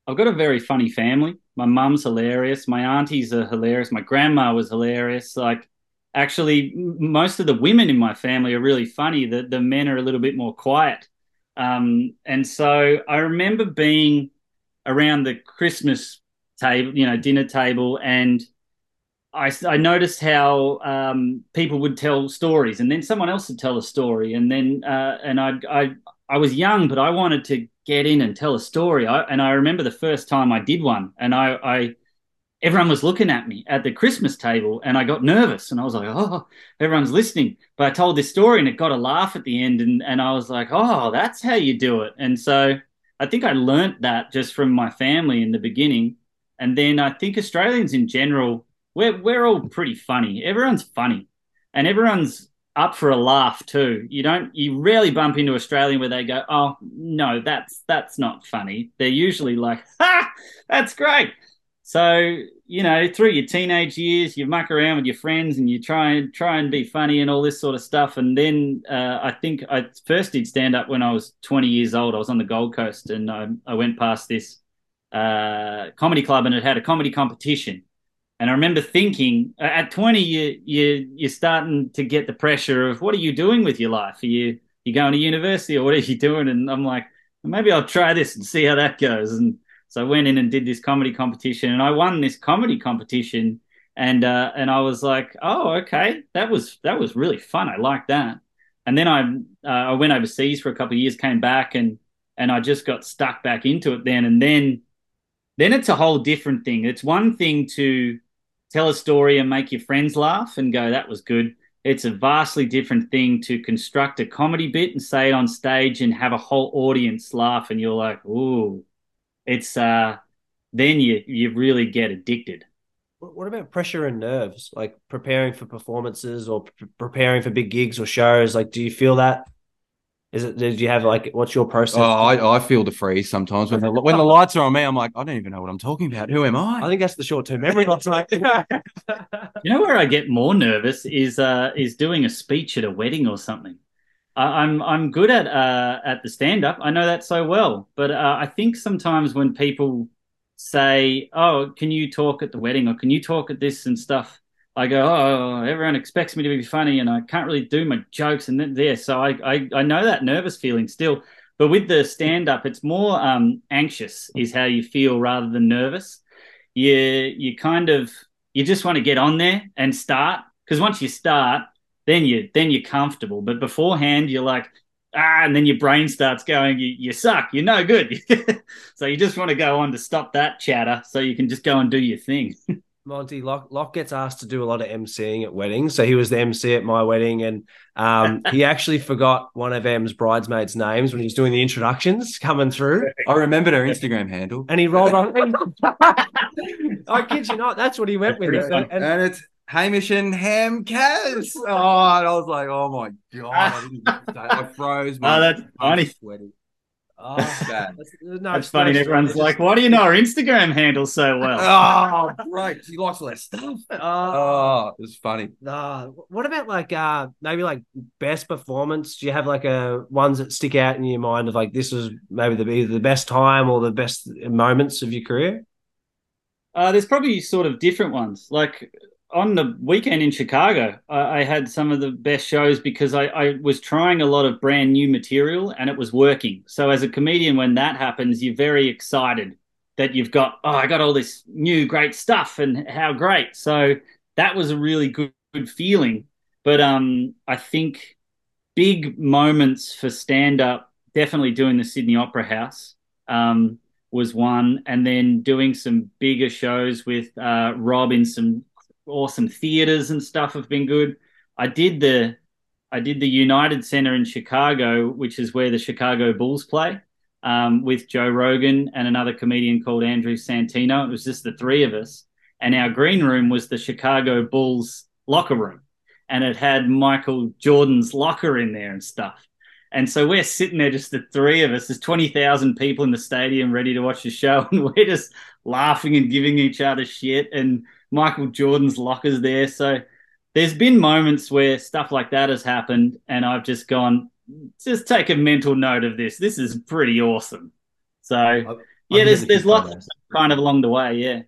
I've got a very funny family. My mum's hilarious. My aunties are hilarious. My grandma was hilarious. Like, actually, most of the women in my family are really funny. The the men are a little bit more quiet. Um, and so I remember being around the Christmas table, you know, dinner table, and I, I noticed how um, people would tell stories, and then someone else would tell a story, and then uh, and I, I I was young, but I wanted to get in and tell a story. I, and I remember the first time I did one, and I, I everyone was looking at me at the Christmas table, and I got nervous, and I was like, "Oh, everyone's listening." But I told this story, and it got a laugh at the end, and and I was like, "Oh, that's how you do it." And so I think I learnt that just from my family in the beginning, and then I think Australians in general, we're we're all pretty funny. Everyone's funny, and everyone's up for a laugh too. You don't you rarely bump into Australian where they go, "Oh, no, that's that's not funny." They're usually like, "Ha, that's great." So, you know, through your teenage years, you muck around with your friends and you try and try and be funny and all this sort of stuff. And then uh, I think I first did stand up when I was 20 years old. I was on the Gold Coast and I, I went past this uh, comedy club and it had a comedy competition and I remember thinking, at 20, you you you're starting to get the pressure of what are you doing with your life? Are you you going to university or what are you doing? And I'm like, maybe I'll try this and see how that goes. And so I went in and did this comedy competition, and I won this comedy competition. And uh, and I was like, oh, okay, that was that was really fun. I liked that. And then I uh, I went overseas for a couple of years, came back, and and I just got stuck back into it then. And then then it's a whole different thing. It's one thing to tell a story and make your friends laugh and go, that was good. It's a vastly different thing to construct a comedy bit and say it on stage and have a whole audience laugh. And you're like, ooh, it's, uh, then you, you really get addicted. What about pressure and nerves, like preparing for performances or pre- preparing for big gigs or shows? Like, do you feel that is it? Did you have like what's your process? Oh, I, I feel the freeze sometimes when the when the lights are on me. I'm like, I don't even know what I'm talking about. Who am I? I think that's the short term memory loss, mate. you know where I get more nervous is uh, is doing a speech at a wedding or something. I, I'm I'm good at uh, at the stand up. I know that so well, but uh, I think sometimes when people say, "Oh, can you talk at the wedding?" or "Can you talk at this and stuff?" I go, oh, everyone expects me to be funny, and I can't really do my jokes, and then there. So I, I, I know that nervous feeling still, but with the stand up, it's more um, anxious is how you feel rather than nervous. You, you kind of, you just want to get on there and start because once you start, then you, then you're comfortable. But beforehand, you're like, ah, and then your brain starts going, you, you suck, you're no good. so you just want to go on to stop that chatter so you can just go and do your thing. Monty Lach, Lach gets asked to do a lot of emceeing at weddings. So he was the MC at my wedding, and um, he actually forgot one of Em's bridesmaids' names when he was doing the introductions coming through. I remembered her Instagram handle, and he rolled on. I kid you not, that's what he went with. And, and it's Hamish and Ham Kaz. Oh, and I was like, oh my god, I, I froze. My, oh, that's funny. Sweaty. Oh, bad. That's, no, That's funny. No everyone's just... like, "Why do you know our Instagram handle so well?" oh, right. He likes all that stuff. Uh, oh, it was funny. Uh, what about like uh maybe like best performance? Do you have like a uh, ones that stick out in your mind of like this was maybe the either the best time or the best moments of your career? Uh, there's probably sort of different ones. Like on the weekend in Chicago, I, I, had some of the best shows because I, I, was trying a lot of brand new material and it was working. So as a comedian, when that happens, you're very excited that you've got, oh, I got all this new great stuff and how great. So that was a really good, good feeling. But um, I think big moments for stand up, definitely doing the Sydney Opera House. Um, was one, and then doing some bigger shows with uh, Rob in some awesome theaters and stuff have been good. I did the I did the United Center in Chicago, which is where the Chicago Bulls play. um, with Joe Rogan and another comedian called Andrew Santino. It was just the three of us, and our green room was the Chicago Bulls locker room, and it had Michael Jordan's locker in there and stuff. And so we're sitting there, just the three of us. There's 20,000 people in the stadium ready to watch the show. And we're just laughing and giving each other shit. And Michael Jordan's locker's there. So there's been moments where stuff like that has happened. And I've just gone, just take a mental note of this. This is pretty awesome. So, yeah, there's, there's lots kind of along the way. Yeah.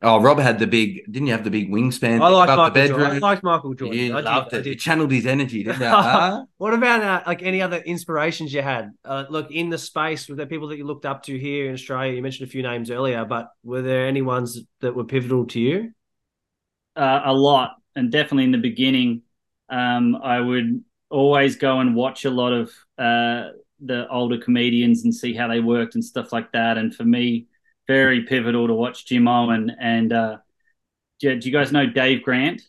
Oh, Rob had the big. Didn't you have the big wingspan? I like Michael Jordan. I like Michael Jordan. You I loved did, it. You channeled his energy, didn't you? Uh, what about uh, like any other inspirations you had? Uh, look, in the space, were there people that you looked up to here in Australia? You mentioned a few names earlier, but were there any ones that were pivotal to you? Uh, a lot, and definitely in the beginning, um, I would always go and watch a lot of uh, the older comedians and see how they worked and stuff like that. And for me, very pivotal to watch Jimeoin. And uh, do, you guys know Dave Grant?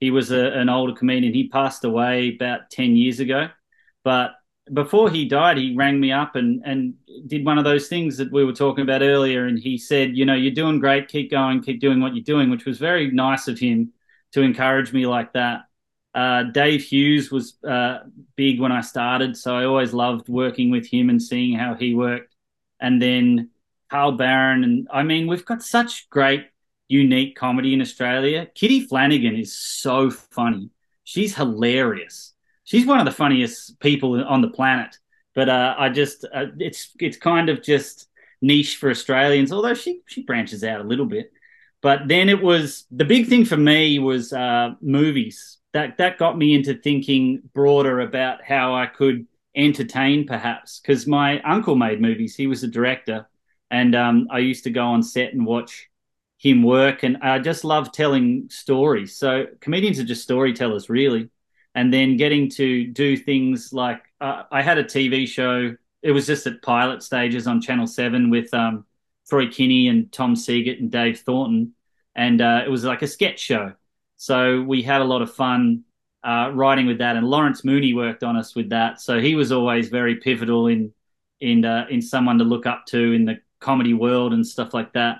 He was a, an older comedian. He passed away about 10 years ago. But before he died, he rang me up and, and did one of those things that we were talking about earlier. And he said, You know, you're doing great. Keep going. Keep doing what you're doing, which was very nice of him to encourage me like that. Uh, Dave Hughes was uh, big when I started. So I always loved working with him and seeing how he worked. And then Carl Barron, and I mean, we've got such great, unique comedy in Australia. Kitty Flanagan is so funny. She's hilarious. She's one of the funniest people on the planet. But uh, I just, uh, it's it's kind of just niche for Australians. Although she she branches out a little bit. But then it was the big thing for me was uh, movies. That that got me into thinking broader about how I could entertain, perhaps, because my uncle made movies. He was a director and um, I used to go on set and watch him work, and I just love telling stories. So comedians are just storytellers, really. And then getting to do things like uh, I had a TV show. It was just at pilot stages on Channel Seven with um, Troy Kinne and Tom Segert and Dave Thornton, and uh, it was like a sketch show. So we had a lot of fun uh, writing with that, and Lawrence Mooney worked on us with that. So he was always very pivotal in in uh, in someone to look up to in the comedy world and stuff like that.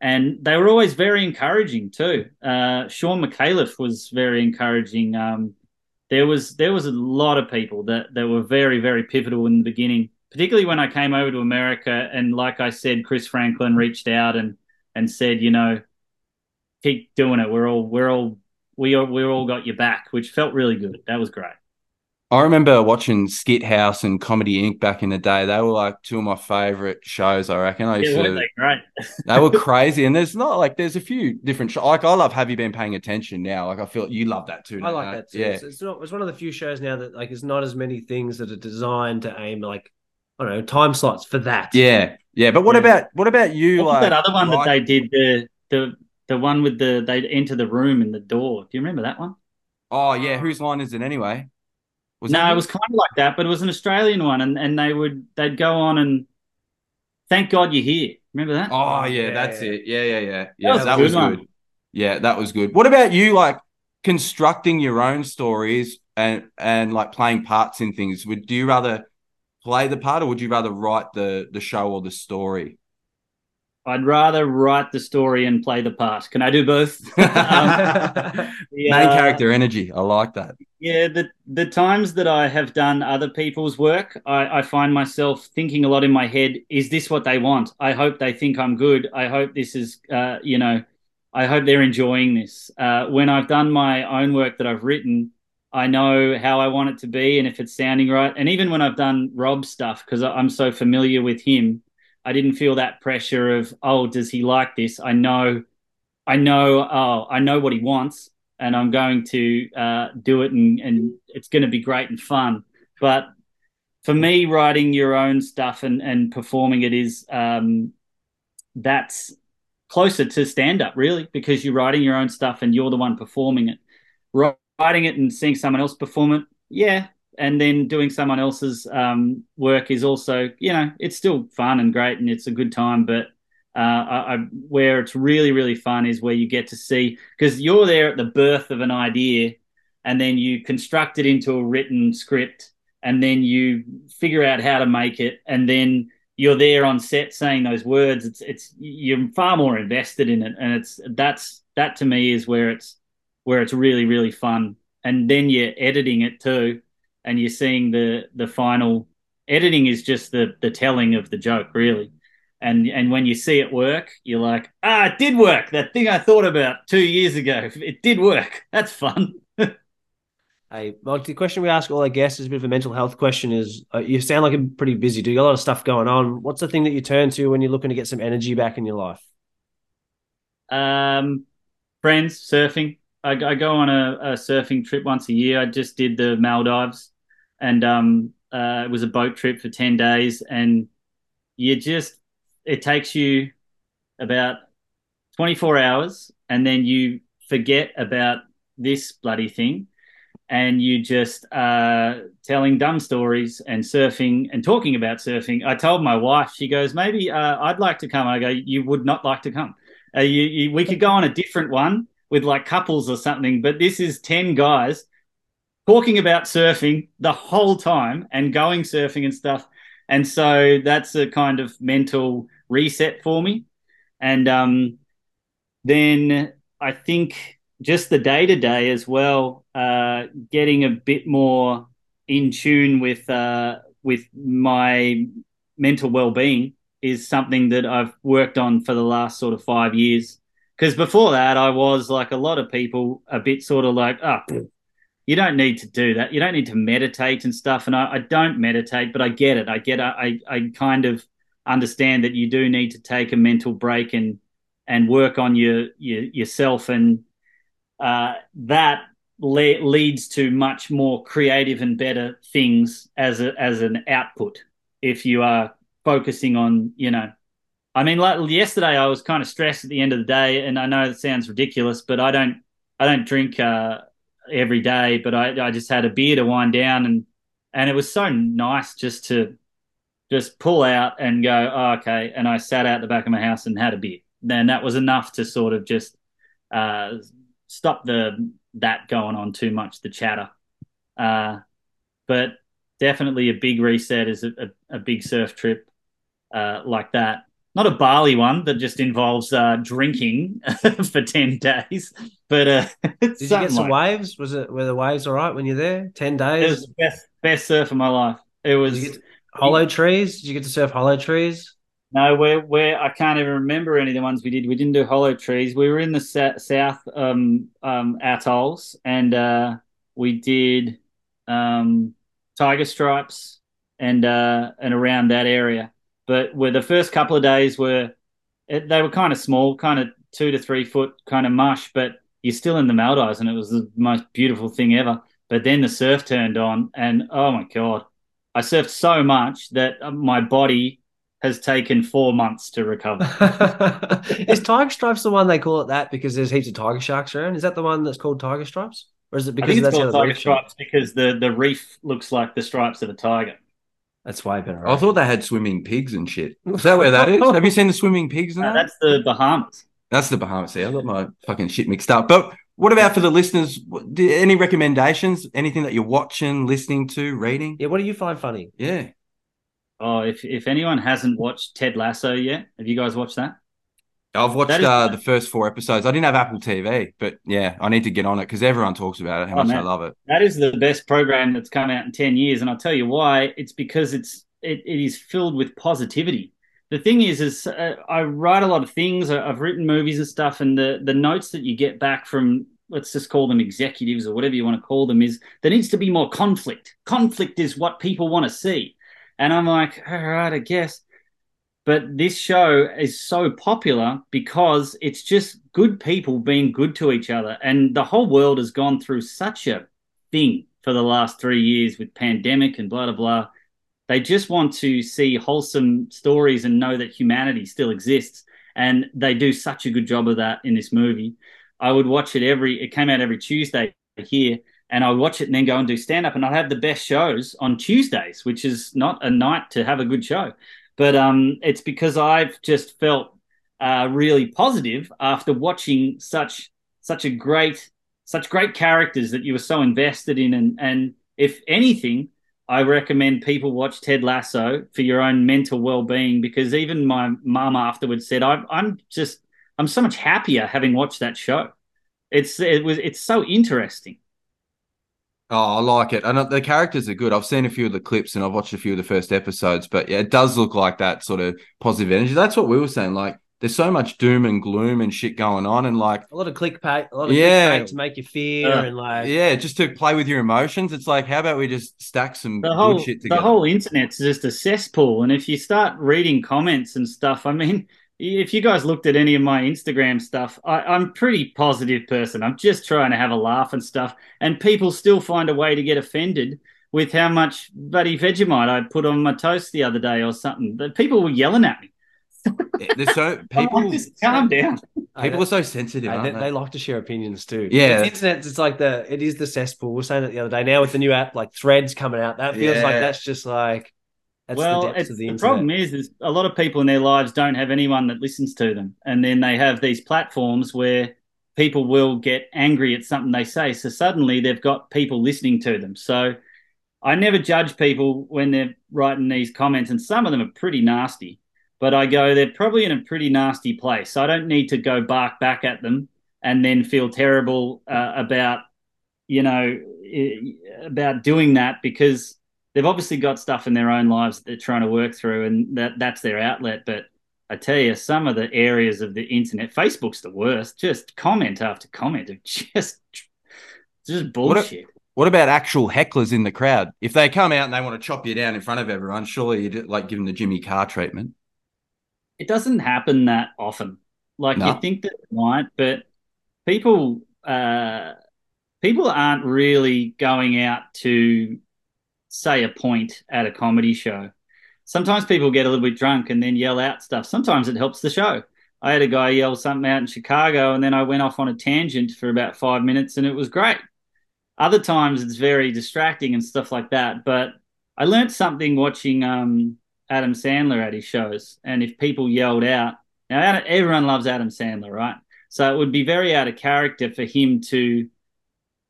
And they were always very encouraging too. Uh, Shaun Micallef was very encouraging. Um, there was there was a lot of people that that were very very pivotal in the beginning, particularly when I came over to America. And like I said, Chris Franklin reached out and and said, you know, keep doing it. We're all we're all we all, we all got your back, which felt really good. That was great. I remember watching Skit House and Comedy Inc. back in the day. They were like two of my favorite shows. I reckon. I used yeah, to, they great. they were crazy, and there's not like there's a few different shows. Like I love Have You Been Paying Attention now? Like I feel you love that too. I like that too. Yeah, it's, it's, not. It's one of the few shows now that like there's not as many things that are designed to aim like I don't know time slots for that. Yeah, yeah. But what yeah. about what about you? What like that other one like... that they did the the the one with the they enter the room in the door. Do you remember that one? Oh yeah, whose line is it anyway? Was no, it was kind of like that, but it was an Australian one, and, and they would they'd go on and thank God you're here. Remember that? Oh yeah, yeah. that's it. Yeah, yeah, yeah, yeah. That was, that was good. Yeah, that was good. What about you? Like constructing your own stories and and like playing parts in things. Would do you rather play the part, or would you rather write the the show or the story? I'd rather write the story and play the part. Can I do both? um, Main uh, character energy. I like that. Yeah, the the times that I have done other people's work, I, I find myself thinking a lot in my head: Is this what they want? I hope they think I'm good. I hope this is, uh, you know, I hope they're enjoying this. Uh, when I've done my own work that I've written, I know how I want it to be and if it's sounding right. And even when I've done Rob's stuff, because I'm so familiar with him I didn't feel that pressure of, oh, does he like this? I know, I know, oh, I know what he wants, and I'm going to uh, do it, and, and it's going to be great and fun. But for me, writing your own stuff and, and performing it is um, that's closer to stand up, really, because you're writing your own stuff and you're the one performing it. Writing it and seeing someone else perform it, yeah, and then doing someone else's um, work is also, you know, it's still fun and great and it's a good time. But uh, I, I, where it's really, really fun is where you get to see because you're there at the birth of an idea and then you construct it into a written script and then you figure out how to make it, and then you're there on set saying those words. It's it's you're far more invested in it, and it's that's that to me is where it's where it's really really fun. And then you're editing it too, and you're seeing the the final editing is just the the telling of the joke really and and when you see it work, you're like, ah, it did work. That thing I thought about two years ago, it did work. That's fun. hey, well, the question we ask all our guests is a bit of a mental health question. Is uh, you sound like you're pretty busy. Do you got a lot of stuff going on? What's the thing that you turn to when you're looking to get some energy back in your life? Um, friends, surfing. I, I go on a, a, surfing trip once a year. I just did the Maldives, and um, uh, it was a boat trip for ten days, and you just it takes you about 24 hours and then you forget about this bloody thing and you just uh, telling dumb stories and surfing and talking about surfing. I told my wife, she goes, maybe uh, I'd like to come. I go, you would not like to come. Uh, you, you, we could go on a different one with like couples or something, but this is 10 guys talking about surfing the whole time and going surfing and stuff. And so that's a kind of mental reset for me. And um, then I think just the day to day as well, uh, getting a bit more in tune with uh, with my mental well being is something that I've worked on for the last sort of five years. Because before that, I was like a lot of people, a bit sort of like, oh, you don't need to do that. You don't need to meditate and stuff. And I, I don't meditate, but I get it. I get. I I kind of understand that you do need to take a mental break and and work on your, your yourself and uh, that le- leads to much more creative and better things as a, as an output if you are focusing on you know I mean like yesterday I was kind of stressed at the end of the day and I know it sounds ridiculous but I don't I don't drink uh, every day but I I just had a beer to wind down and and it was so nice just to just pull out and go, oh, okay. And I sat out the back of my house and had a beer. Then that was enough to sort of just uh, stop the that going on too much, the chatter. Uh, but definitely a big reset is a, a, a big surf trip uh, like that. Not a Bali one that just involves uh, drinking for ten days, but uh, did you get some like waves? Was it were the waves all right when you're there? Ten days. It was the best best surf of my life. It was Hollow trees? Did you get to surf hollow trees? No, we're, we're I can't even remember any of the ones we did. We didn't do hollow trees. We were in the sa- south um, um, atolls and uh, we did um, tiger stripes and uh, and around that area. But where the first couple of days were, it, they were kind of small, kind of two to three foot kind of mush, but you're still in the Maldives and it was the most beautiful thing ever. But then the surf turned on and oh my God, I surfed so much that uh, my body has taken four months to recover. is Tiger Stripes the one they call it that because there's heaps of tiger sharks around? Is that the one that's called Tiger Stripes? Or is it because I think it's called Tiger Stripes because the, the reef looks like the stripes of a tiger. That's way better. Right? I eh? thought they had swimming pigs and shit. Is that where that is? Have you seen the swimming pigs? No, that? That's the Bahamas. That's the Bahamas. See, I got my fucking shit mixed up. But what about for the listeners? Any recommendations? Anything that you're watching, listening to, reading? Yeah, what do you find funny? Yeah. Oh, if if anyone hasn't watched Ted Lasso yet, have you guys watched that? I've watched is, uh, the first four episodes. I didn't have Apple TV, but yeah, I need to get on it because everyone talks about it. How oh, much man. I love it. That is the best program that's come out in ten years, and I'll tell you why. It's because it's it, it is filled with positivity the thing is, is uh, I write a lot of things. I've written movies and stuff, and the the notes that you get back from let's just call them executives or whatever you want to call them is there needs to be more conflict. Conflict is what people want to see, and I'm like, all right, I guess. But this show is so popular because it's just good people being good to each other, and the whole world has gone through such a thing for the last three years with pandemic and blah blah blah they just want to see wholesome stories and know that humanity still exists. And they do such a good job of that in this movie. I would watch it every, it came out every Tuesday here, and I watch it and then go and do stand up. And I have the best shows on Tuesdays, which is not a night to have a good show. But um, it's because I've just felt uh, really positive after watching such such a great such great characters that you were so invested in and and if anything I recommend people watch Ted Lasso for your own mental well-being because even my mum afterwards said I'm just I'm so much happier having watched that show. It's it was it's so interesting. Oh, I like it. And the characters are good. I've seen a few of the clips and I've watched a few of the first episodes, but yeah, it does look like that sort of positive energy. That's what we were saying. Like, there's so much doom and gloom and shit going on, and like a lot of clickbait, a lot of Yeah. to make you fear Uh, and like yeah, just to play with your emotions. It's like, how about we just stack some The good whole shit together? the whole internet's just a cesspool, and if you start reading comments and stuff, I mean, if you guys looked at any of my Instagram stuff, I, I'm a pretty positive person. I'm just trying to have a laugh and stuff, and people still find a way to get offended with how much bloody Vegemite I put on my toast the other day or something. The people were yelling at me. There's so people. like, just calm down. Oh, people are so sensitive. Aren't they, they? they like to share opinions too. Yeah. the internet. It's like the it is the cesspool. We were saying it the other day. Now with the new app, like Threads coming out, that feels like that's just like that's well, the the, the, problem is, is a lot of people in their lives don't have anyone that listens to them, and then they have these platforms where people will get angry at something they say. So suddenly they've got people listening to them. So I never judge people when they're writing these comments, and some of them are pretty nasty. But I go, they're probably in a pretty nasty place. So I don't need to go bark back at them and then feel terrible uh, about, you know, about doing that because they've obviously got stuff in their own lives that they're trying to work through, and that that's their outlet. But I tell you, some of the areas of the internet, Facebook's the worst. Just comment after comment of just just bullshit. What about actual hecklers in the crowd? If they come out and they want to chop you down in front of everyone, surely you'd like give them the Jimmy Carr treatment. it doesn't happen that often. Like No. you think that it might, but people uh, people aren't really going out to say a point at a comedy show. Sometimes people get a little bit drunk and then yell out stuff. Sometimes it helps the show. I had a guy yell something out in Chicago, and then I went off on a tangent for about five minutes, and it was great. Other times it's very distracting and stuff like that. But I learned something watching um, Adam Sandler at his shows, and if people yelled out, now everyone loves Adam Sandler, right? So it would be very out of character for him to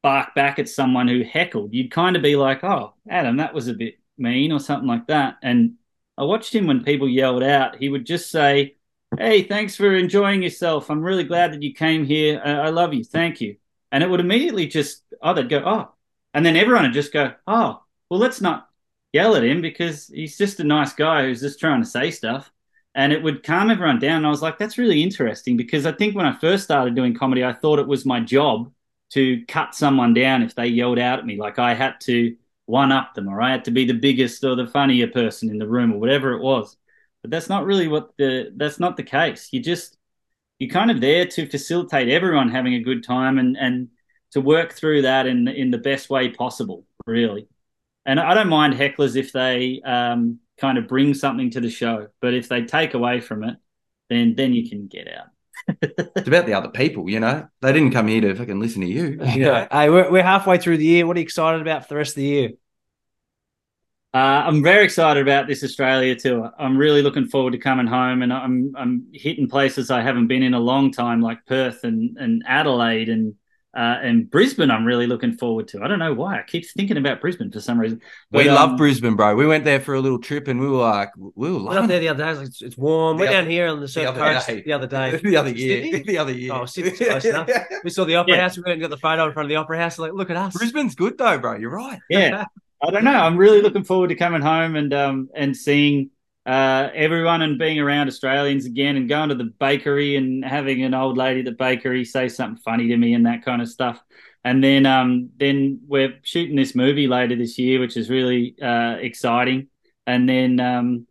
bark back at someone who heckled. You'd kind of be like, "Oh, Adam, that was a bit mean," or something like that. And I watched him when people yelled out. He would just say, "Hey, thanks for enjoying yourself. I'm really glad that you came here. Uh, I love you. Thank you." And it would immediately just, oh, they'd go, "Oh," and then everyone would just go, "Oh, well, let's not yell at him because he's just a nice guy who's just trying to say stuff." And it would calm everyone down. And I was like, that's really interesting because I think when I first started doing comedy, I thought it was my job to cut someone down if they yelled out at me. Like I had to one up them or I had to be the biggest or the funnier person in the room or whatever it was. But that's not really what the that's not the case. You just you're kind of there to facilitate everyone having a good time and and to work through that in in the best way possible, really. And I don't mind hecklers if they um, kind of bring something to the show, but if they take away from it, then then you can get out. It's about the other people, you know. They didn't come here to fucking listen to you. you know? Hey, we're, we're halfway through the year. What are you excited about for the rest of the year? Uh, I'm very excited about this Australia tour. I'm really looking forward to coming home, and I'm I'm hitting places I haven't been in a long time, like Perth and and Adelaide and uh, and Brisbane. I'm really looking forward to. I don't know why I keep thinking about Brisbane for some reason. we But, love um, Brisbane, bro. We went there for a little trip and we were like, we were Went up there the other day. I like, it's, it's warm. The We're other- down here on the surf other coast day. the other day. the other year. Sydney? The other year. Oh, Sydney's close enough. We saw the opera Yeah. house. We went and got the photo in front of the opera house. Like, look at us. Brisbane's good though, bro. You're right. yeah, I don't know. I'm really looking forward to coming home and um and seeing uh everyone and being around Australians again and going to the bakery and having an old lady at the bakery say something funny to me and that kind of stuff. And then um then we're shooting this movie later this year, which is really uh exciting. And then um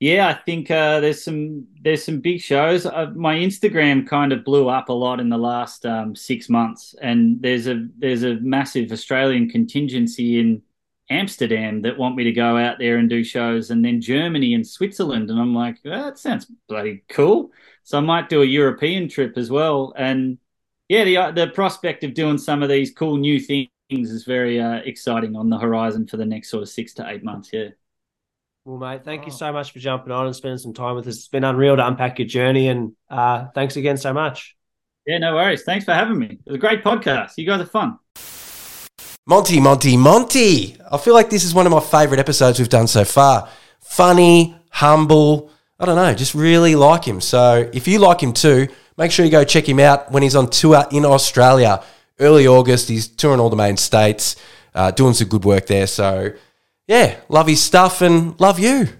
yeah, I think uh, there's some there's some big shows. Uh, my Instagram kind of blew up a lot in the last um, six months, and there's a there's a massive Australian contingency in Amsterdam that want me to go out there and do shows, and then Germany and Switzerland, and I'm like, "Oh, that sounds bloody cool. So I might do a European trip as well, and yeah, the the prospect of doing some of these cool new things is very uh, exciting on the horizon for the next sort of six to eight months. Yeah. Well, mate, thank Oh. you so much for jumping on and spending some time with us. It's been unreal to unpack your journey, and uh, thanks again so much. Yeah, no worries. Thanks for having me. It was a great podcast. You guys are fun. Monty, Monty, Monty. I feel like this is one of my favorite episodes we've done so far. Funny, humble. I don't know, just really like him. So if you like him too, make sure you go check him out when he's on tour in Australia. Early August, he's touring all the main states, uh, doing some good work there. So yeah, love his stuff and love you.